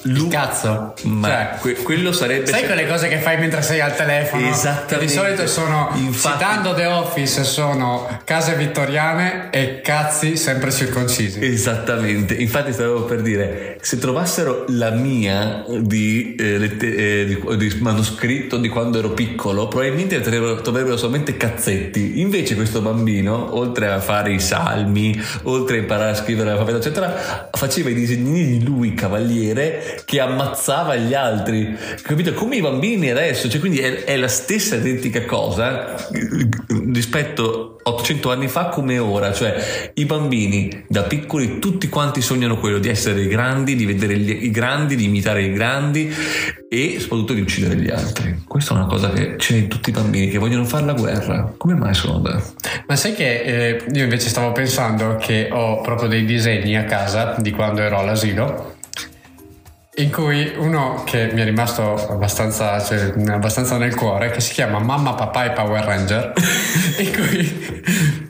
Il lu- cazzo. ma Cioè, que- quello sarebbe Sai quelle cose che fai mentre sei al telefono? Esattamente. Di solito sono, Infatti- citando The Office, sono case vittoriane e cazzi sempre circoncisi. Esattamente, infatti stavo per dire, se trovassero la mia di, eh, lette- eh, di- di manoscritto di quando ero piccolo, probabilmente troverebbero, troverebbero solamente cazzetti. Invece questo bambino, oltre a fare i salmi, oltre a imparare a scrivere l'alfabeto, eccetera, faceva i disegnini di lui, cavaliere, che ammazzava gli altri. Capito? Come i bambini adesso, cioè quindi è, è la stessa identica cosa eh, rispetto 800 anni fa come ora, cioè i bambini da piccoli tutti quanti sognano quello di essere grandi, di vedere gli- i grandi, di imitare i grandi e soprattutto di uccidere gli altri. Questa è una cosa che c'è in tutti i bambini che vogliono fare la guerra. Come mai secondo te? Ma sai che eh, io invece stavo pensando che ho proprio dei disegni a casa di quando ero all'asilo. In cui uno che mi è rimasto abbastanza, cioè, abbastanza nel cuore, che si chiama Mamma, Papà e Power Ranger, in cui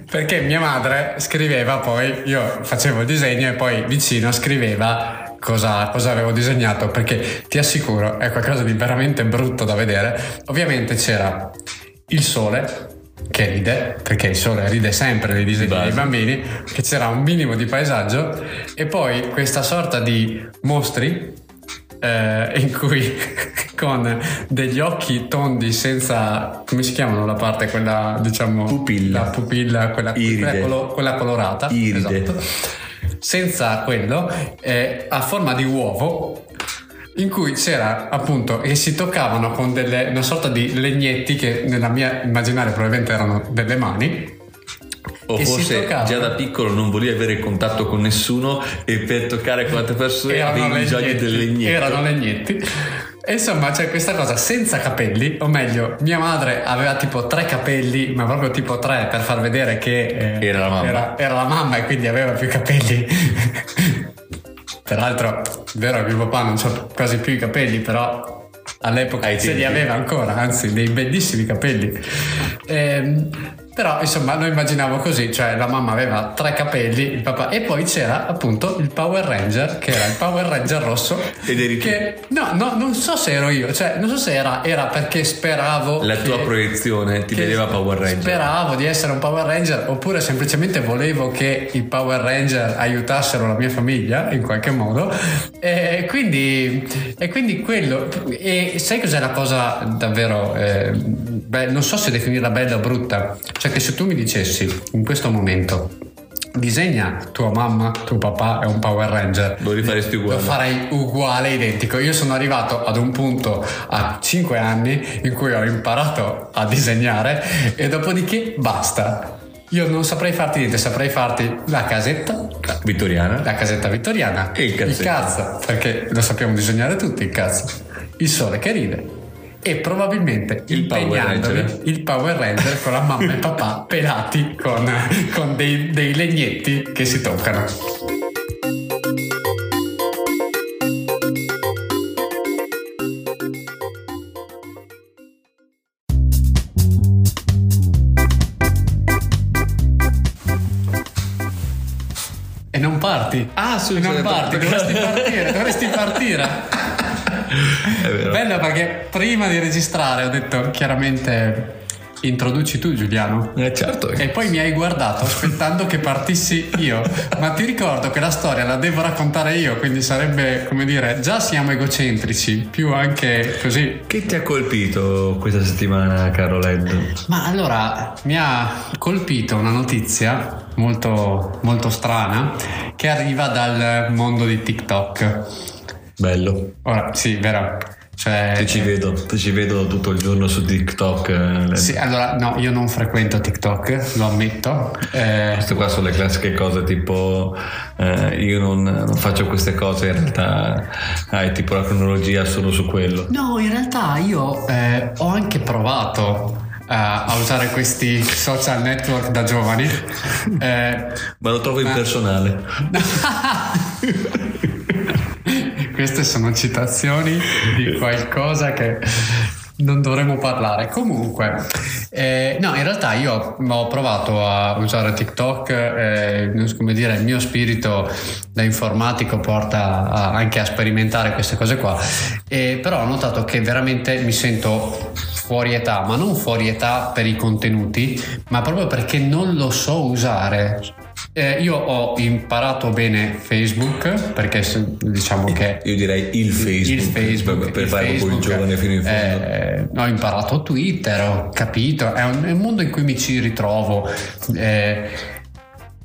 perché mia madre scriveva poi, io facevo il disegno e poi vicino scriveva cosa, cosa avevo disegnato, perché ti assicuro è qualcosa di veramente brutto da vedere. Ovviamente c'era il sole che ride, perché il sole ride sempre nei disegni base. dei bambini, che c'era un minimo di paesaggio e poi questa sorta di mostri eh, in cui con degli occhi tondi senza come si chiamano la parte quella diciamo Pupilla. la pupilla quella, quella colo- quella colorata Iride. esatto. senza quello eh, a forma di uovo in cui c'era appunto che si toccavano con delle, una sorta di legnetti che nella mia immaginaria probabilmente erano delle mani O forse già da piccolo non volevi avere contatto con nessuno e per toccare con altre persone erano avevi bisogno legnetti, delle legnette. erano legnetti. E insomma c'è questa cosa senza capelli, o meglio, mia madre aveva tipo tre capelli, ma proprio tipo tre per far vedere che eh, Era la mamma. Era, era la mamma e quindi aveva più capelli. Peraltro, è vero che mio papà non c'ha quasi più i capelli, però all'epoca Ai se li aveva ancora, anzi dei bellissimi capelli. Ehm, Però insomma lo immaginavo così, cioè la mamma aveva tre capelli, il papà e poi c'era appunto il Power Ranger, che era il Power Ranger rosso. Ed eri che, No, no, non so se ero io, cioè non so se era, era perché speravo... La che, tua proiezione ti vedeva Power Ranger. Speravo di essere un Power Ranger oppure semplicemente volevo che i Power Ranger aiutassero la mia famiglia in qualche modo. E quindi, e quindi quello... E sai cos'è la cosa davvero... Eh, beh, non so se definirla bella o brutta. Cioè che se tu mi dicessi in questo momento disegna tua mamma, tuo papà è un Power Ranger. Lo rifaresti uguale? Lo farei uguale, identico. Io sono arrivato ad un punto a 5 anni in cui ho imparato a disegnare e dopodiché basta. Io non saprei farti niente, saprei farti la casetta Vittoriana. la casetta vittoriana E il cazzetto. cazzo, perché lo sappiamo disegnare tutti il cazzo. Il sole che ride e probabilmente Il Power il Power Ranger con la mamma e papà pelati con, con dei, dei legnetti che si toccano. E non parti. Ah, E non parti, dovresti partire, dovresti partire. Bello perché prima di registrare ho detto chiaramente introduci tu Giuliano. Eh, certo. E poi mi hai guardato aspettando che partissi io. Ma ti ricordo che la storia la devo raccontare io, quindi sarebbe come dire, già siamo egocentrici, più anche così. Che ti ha colpito questa settimana, caro Led? Ma allora mi ha colpito una notizia molto, molto strana che arriva dal mondo di TikTok. Bello. Ora, sì, vero. Cioè, Ti ci vedo, ti ci vedo tutto il giorno su TikTok. eh. Sì, allora no, io non frequento TikTok, lo ammetto. Eh, Queste qua sono le classiche cose tipo eh, io non, non faccio queste cose, in realtà hai tipo la cronologia solo su quello. no, in realtà io eh, ho anche provato eh, a usare questi social network da giovani. Eh, Ma lo trovo impersonale. Queste sono citazioni di qualcosa che non dovremmo parlare. Comunque, eh, no, in realtà io ho provato a usare TikTok, eh, come dire, il mio spirito da informatico porta a- anche a sperimentare queste cose qua, e però ho notato che veramente mi sento fuori età, ma non fuori età per i contenuti, ma proprio perché non lo so usare. Eh, io ho imparato bene Facebook perché diciamo che Io direi il Facebook, il Facebook per, fare un po' il giovane fino in fondo. eh, ho imparato Twitter, ho capito, è un, è un mondo in cui mi ci ritrovo. eh,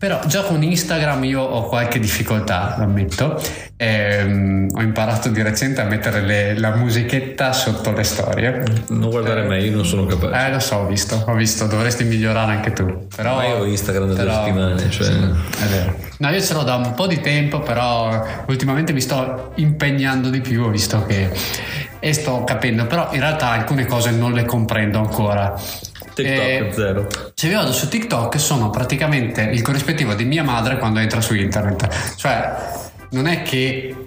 però già con Instagram io ho qualche difficoltà, lo ammetto. Ehm, ho imparato di recente a mettere le- la musichetta sotto le storie. non guardare me, io non sono capace. Eh, lo so, ho visto, ho visto, dovresti migliorare anche tu. Però, Ma io ho Instagram da due però- settimane, cioè- sì, è vero. No, io ce l'ho da un po' di tempo, però ultimamente mi sto impegnando di più, ho visto che... E sto capendo, però in realtà alcune cose non le comprendo ancora. TikTok Eh, zero. se vi vado su TikTok sono praticamente il corrispettivo di mia madre quando entra su internet. Cioè, non è che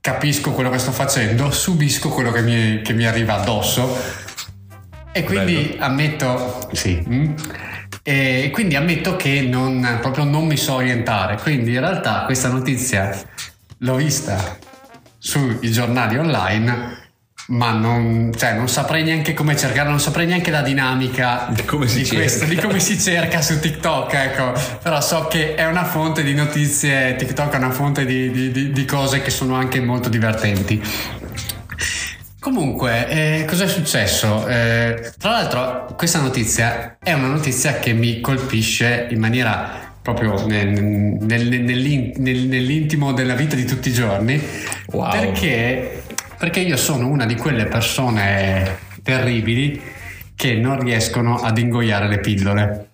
capisco quello che sto facendo, subisco quello che mi, che mi arriva addosso. E quindi ammetto, sì, mm. e quindi ammetto che non, proprio non mi so orientare. Quindi in realtà questa notizia l'ho vista sui giornali online, ma non, cioè, non saprei neanche come cercare, non saprei neanche la dinamica Di come si cerca. questo, di come si cerca su TikTok, ecco. Però so che è una fonte di notizie, TikTok è una fonte di, di- di- di cose che sono anche molto divertenti. Comunque, eh, cosa è successo? Eh, tra l'altro, questa notizia è una notizia che mi colpisce in maniera proprio nel- nel- nell'intimo della vita di tutti i giorni. Wow. Perché, perché io sono una di quelle persone terribili che non riescono ad ingoiare le pillole.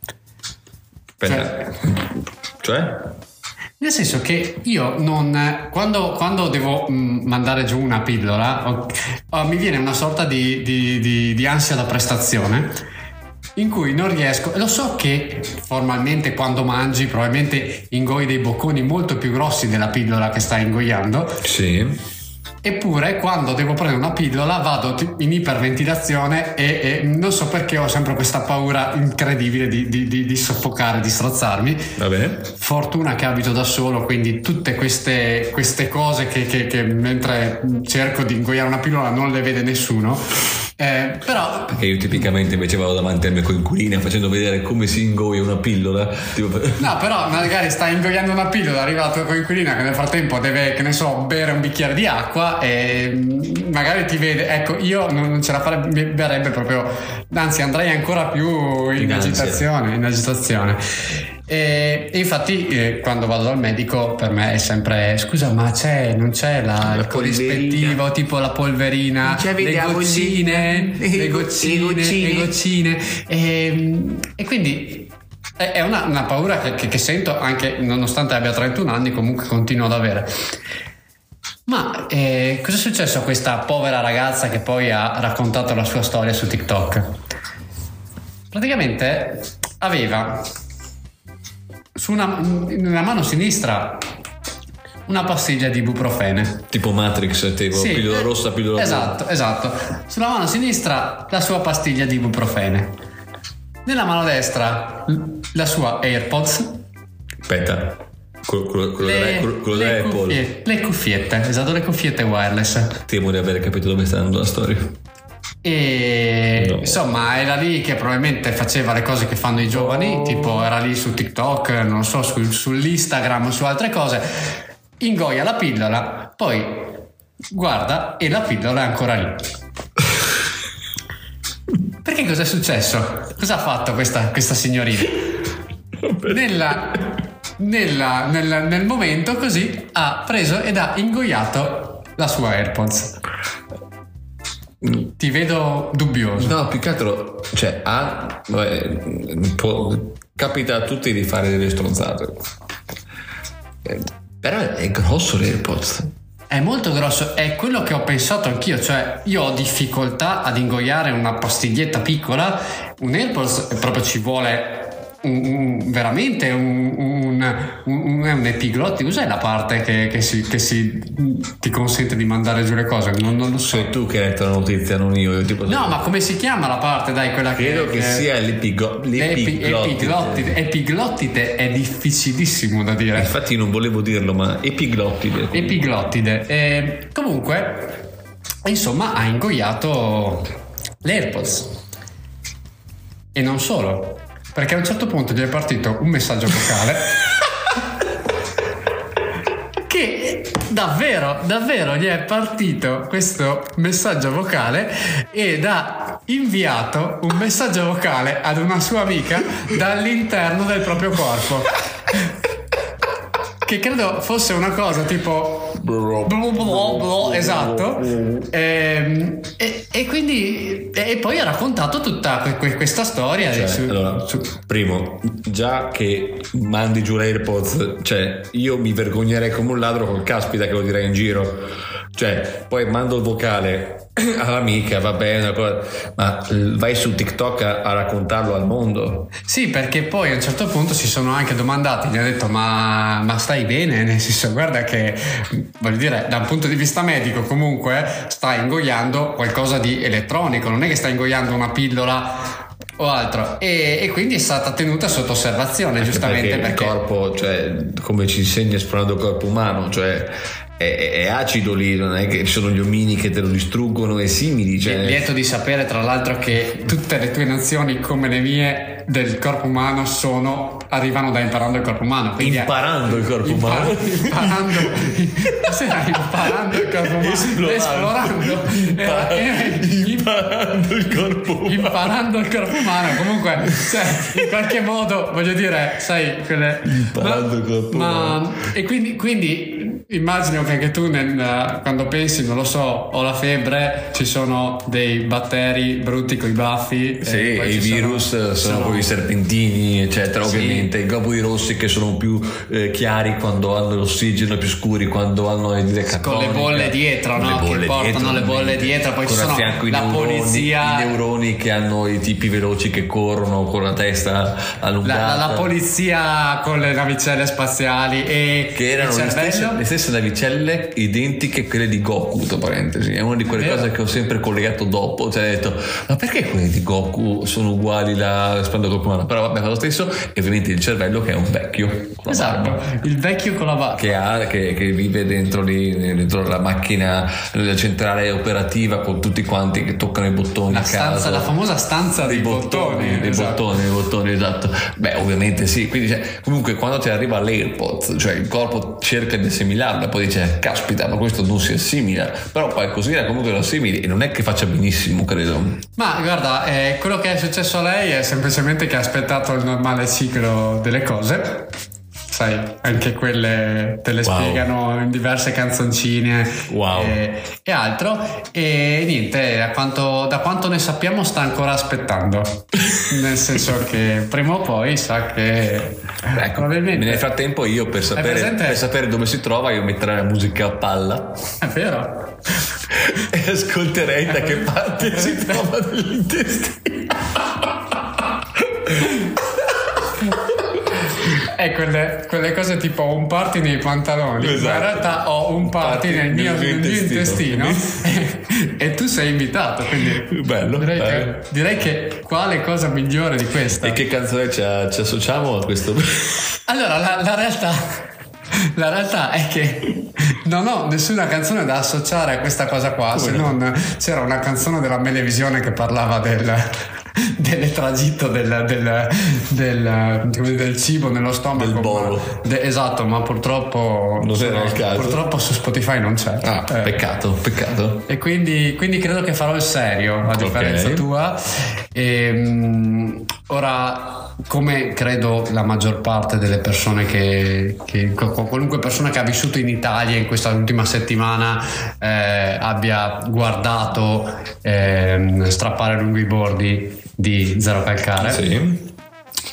Aspetta. Cioè? Nel senso che io non. Quando, quando devo mm, mandare giù una pillola, mi viene una sorta di, di- di- di ansia da prestazione in cui non riesco. Lo so che formalmente quando mangi, probabilmente ingoi dei bocconi molto più grossi della pillola che stai ingoiando, Sì. Eppure, quando devo prendere una pillola, vado in iperventilazione e, e non so perché ho sempre questa paura incredibile di, di, di, di soffocare, di strozzarmi. Va bene. Fortuna che abito da solo, quindi tutte queste, queste cose che, che, che mentre cerco di ingoiare una pillola non le vede nessuno. Eh, però perché io tipicamente invece vado davanti alla mia coinquilina facendo vedere come si ingoia una pillola tipo... no però magari stai ingoiando una pillola arriva la tua coinquilina che nel frattempo deve che ne so bere un bicchiere di acqua e mm, magari ti vede ecco io non ce la farebbe proprio anzi andrei ancora più in, in agitazione in agitazione e, infatti eh, quando vado dal medico per me è sempre scusa ma c'è, non c'è la, la il corrispettivo tipo la polverina, le goccine, le goccine, le goccine, e, ehm, e quindi è una, una paura che, che, che, sento anche nonostante abbia 31 anni comunque continuo ad avere. Ma eh, cosa è successo a questa povera ragazza che poi ha raccontato la sua storia su TikTok? Praticamente aveva su una, nella mano sinistra una pastiglia di ibuprofene. Tipo Matrix, tipo sì, pillola rossa, pillola Esatto, esatto. Sulla mano sinistra la sua pastiglia di ibuprofene. Nella mano destra la sua AirPods. Aspetta. Quello, quello, quello, le, quello le, cuffie, le cuffiette, esatto, le cuffiette wireless. Temo di aver capito dove sta andando la storia. E no. insomma era lì che probabilmente faceva le cose che fanno i giovani, oh. tipo era lì su TikTok, non so, su, sull'Instagram, su altre cose, ingoia la pillola, poi guarda e la pillola è ancora lì. Perché cosa è successo? Cosa ha fatto questa, questa signorina? Nella, nella, nella, nel momento così ha preso ed ha ingoiato la sua AirPods. Ti vedo dubbioso. No, più che altro, cioè, ha, vabbè, può, capita a tutti di fare delle stronzate. Eh, però è grosso l'AirPods. È molto grosso, è quello che ho pensato anch'io, cioè io ho difficoltà ad ingoiare una pastiglietta piccola, un AirPods proprio ci vuole un, un, veramente un, un, epiglotti, cos'è la parte che, che, si, che si, ti consente di mandare giù le cose? Non, non lo so. Sei tu che hai letto la notizia, non io. io tipo no, ma come si chiama la parte? Dai, quella Credo che, che sia l'epigo, l'epiglottide. Epiglottide è difficilissimo da dire. Infatti non volevo dirlo, ma epiglottide. Epiglottide. Eh, comunque, insomma, ha ingoiato l'AirPods. E non solo, perché a un certo punto gli è partito un messaggio vocale che davvero, davvero gli è partito questo messaggio vocale ed ha inviato un messaggio vocale ad una sua amica dall'interno del proprio corpo. che credo fosse una cosa tipo esatto. E, ehm, e, e, quindi e poi ha raccontato tutta questa storia cioè, su, allora, su... primo già che mandi giù l'AirPods cioè io mi vergognerei come un ladro col caspita che lo direi in giro cioè poi mando il vocale all'amica va bene ma vai su TikTok a, a, raccontarlo al mondo? Sì perché poi a un certo punto si sono anche domandati gli ha detto ma, ma stai bene? Nel senso guarda che voglio dire da un punto di vista medico comunque stai ingoiando qualcosa di elettronico non è che stai ingoiando una pillola o altro. E, e, quindi è stata tenuta sotto osservazione Anche giustamente perché, perché, il corpo cioè come ci insegna esplorando il corpo umano cioè è, acido lì, non è che ci sono gli omini che te lo distruggono e simili. Cioè... Lieto di sapere, tra l'altro, che tutte le tue nozioni, come le mie, del corpo umano sono arrivano da imparando il corpo umano. imparando è, il corpo impar- umano. Imparando, imparando il corpo umano. Esplorando. Impar- imparando il corpo umano. Imparando il corpo umano. Comunque, cioè, in qualche modo, voglio dire, sai, quelle... Imparando ma, il corpo ma, umano. E quindi, quindi immagino che anche tu nel, quando pensi, non lo so, ho la febbre, ci sono dei batteri brutti con i baffi. Sì, e i virus sono, sono, i serpentini, eccetera. Sì. Ovviamente i globuli rossi che sono più eh, chiari quando hanno l'ossigeno, più scuri quando hanno le Con le bolle dietro, no? Bolle che portano dietro, le bolle dietro. Poi ci sono la i neuroni, polizia. I neuroni che hanno i tipi veloci che corrono con la testa allungata. La, la, la polizia con le navicelle spaziali e che erano. Le stesse, le stesse navicelle identiche a quelle di Goku, tra parentesi. È una di quelle cose che ho sempre collegato dopo. Cioè, ho detto, ma perché quelle di Goku sono uguali da Splendor Corpo Umano? Però vabbè, fa lo stesso. E ovviamente il cervello che è un vecchio. la barba, Esatto, il vecchio con la barba. Che, ha, che, che vive dentro lì, dentro la macchina, la centrale operativa con tutti quanti che toccano i bottoni La, a stanza, la famosa stanza dei, bottoni. dei esatto. bottoni, dei bottoni, esatto. Beh, ovviamente sì. Quindi, cioè, comunque, quando ti arriva l'AirPods, cioè il corpo cerca di assimilarla, poi dice, caspita, ma questo non si assimila. Però così comunque lo assimili e non è che faccia benissimo, credo. Ma guarda, eh, quello che è successo a lei è semplicemente che ha aspettato il normale ciclo delle cose. Sai, anche quelle te le Wow. spiegano in diverse canzoncine Wow. e, e altro. E niente, da quanto, da quanto ne sappiamo sta ancora aspettando. Nel senso che prima o poi sa che Ecco, probabilmente nel frattempo io per sapere, presente? per sapere dove si trova io metterei la musica a palla è vero. e ascolterei da che parte si trova nell'intestino. È quelle, quelle cose tipo ho un party nei pantaloni, ma in Esatto. realtà ho un party, Party nel mio, nel mio intestino. intestino e, tu sei invitato, quindi Bello, direi, bello. Che, direi che quale cosa migliore di questa? E che canzone ci, ci associamo a questo? Allora, la, la realtà, la realtà è che non ho nessuna canzone da associare a questa cosa qua, se no? non c'era una canzone della Melevisione che parlava del, del tragitto del, del, del, del cibo nello stomaco. Del ma- bolo. de- esatto, ma purtroppo, Non era il caso. purtroppo su Spotify non c'è. Ah, Eh, peccato, peccato. e quindi, quindi credo che farò il serio, a differenza tua. Ehm, ora, come credo la maggior parte delle persone che, che- qualunque persona che ha vissuto in Italia in questa ultima settimana eh, abbia guardato ehm, strappare lungo i bordi di Zero Calcare Sì.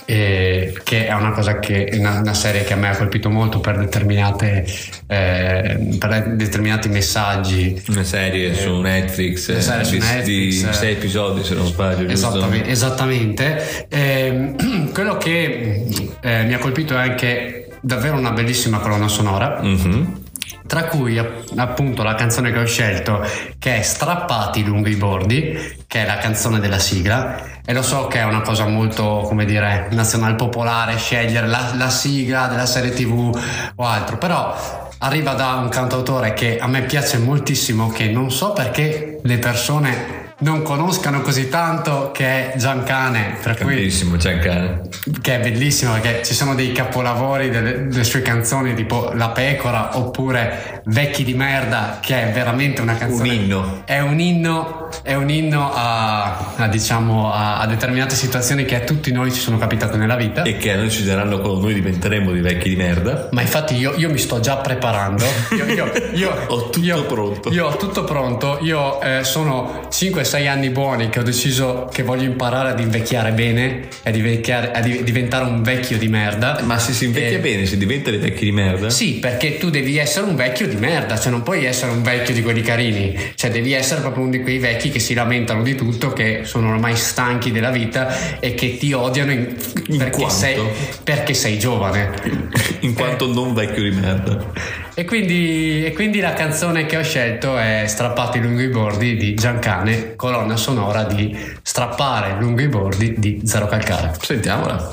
e che è una cosa che è una, una serie che a me ha colpito molto per determinate eh, per determinati messaggi Una serie su Netflix, Una serie eh, su di, Netflix, di eh. sei episodi se non sbaglio. Esattamente, esattamente. Ehm, quello che eh, mi ha colpito è anche davvero una bellissima colonna sonora. Mhm. Tra cui app- appunto la canzone che ho scelto che è Strappati lungo i bordi, che è la canzone della sigla. E lo so che è una cosa molto, come dire, nazional popolare scegliere la, la sigla della serie tv o altro, però arriva da un cantautore che a me piace moltissimo, che non so perché le persone non conoscano così tanto, che è Giancane, per cui Tantissimo, Giancane. che è bellissimo perché ci sono dei capolavori delle, delle sue canzoni tipo La pecora oppure Vecchi di merda che è veramente una canzone Un inno. è un inno è un inno a, diciamo a, a determinate situazioni che a tutti noi ci sono capitate nella vita E che a noi ci daranno quando noi diventeremo dei vecchi di merda. ma infatti io, io mi sto già preparando. Io, io- io- Ho tutto io- pronto. Io ho tutto pronto. Io eh, sono 5-6 anni buoni che ho deciso che voglio imparare ad invecchiare bene e ad invecchiare- a di- diventare un vecchio di merda. Ma se si invecchia Eh, bene, si diventa dei vecchi di merda? Sì, perché tu devi essere un vecchio di merda, cioè non puoi essere un vecchio di quelli carini, cioè devi essere proprio uno di quei vecchi che si lamentano di tutto, che sono ormai stanchi della vita e che ti odiano in- In perché, sei, perché sei giovane. In quanto non vecchio di merda. E quindi, e quindi la canzone che ho scelto è Strappati lungo i bordi di Giancane, colonna sonora di Strappare lungo i bordi di Zero Calcare. Sentiamola.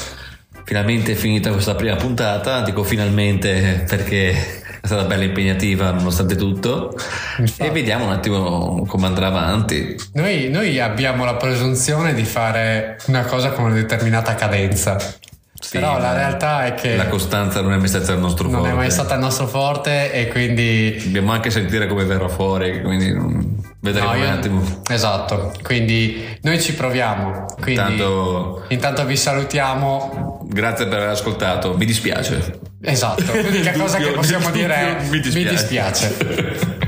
Finalmente è finita questa prima puntata. Dico finalmente perché stata bella impegnativa nonostante tutto. Infatti. E vediamo un attimo come andrà avanti. Noi, noi abbiamo la presunzione di fare una cosa con una determinata cadenza. Però ma la realtà è che La costanza non è mai stata il nostro non forte. è mai stata il nostro forte e quindi Dobbiamo anche sentire come verrà fuori, quindi mm, vedremo No, io- un attimo. Esatto, quindi noi ci proviamo. Quindi Intanto- intanto vi salutiamo. Grazie per aver ascoltato. Mi dispiace. Esatto, l'unica cosa che possiamo dire è mi dispiace. mi dispiace.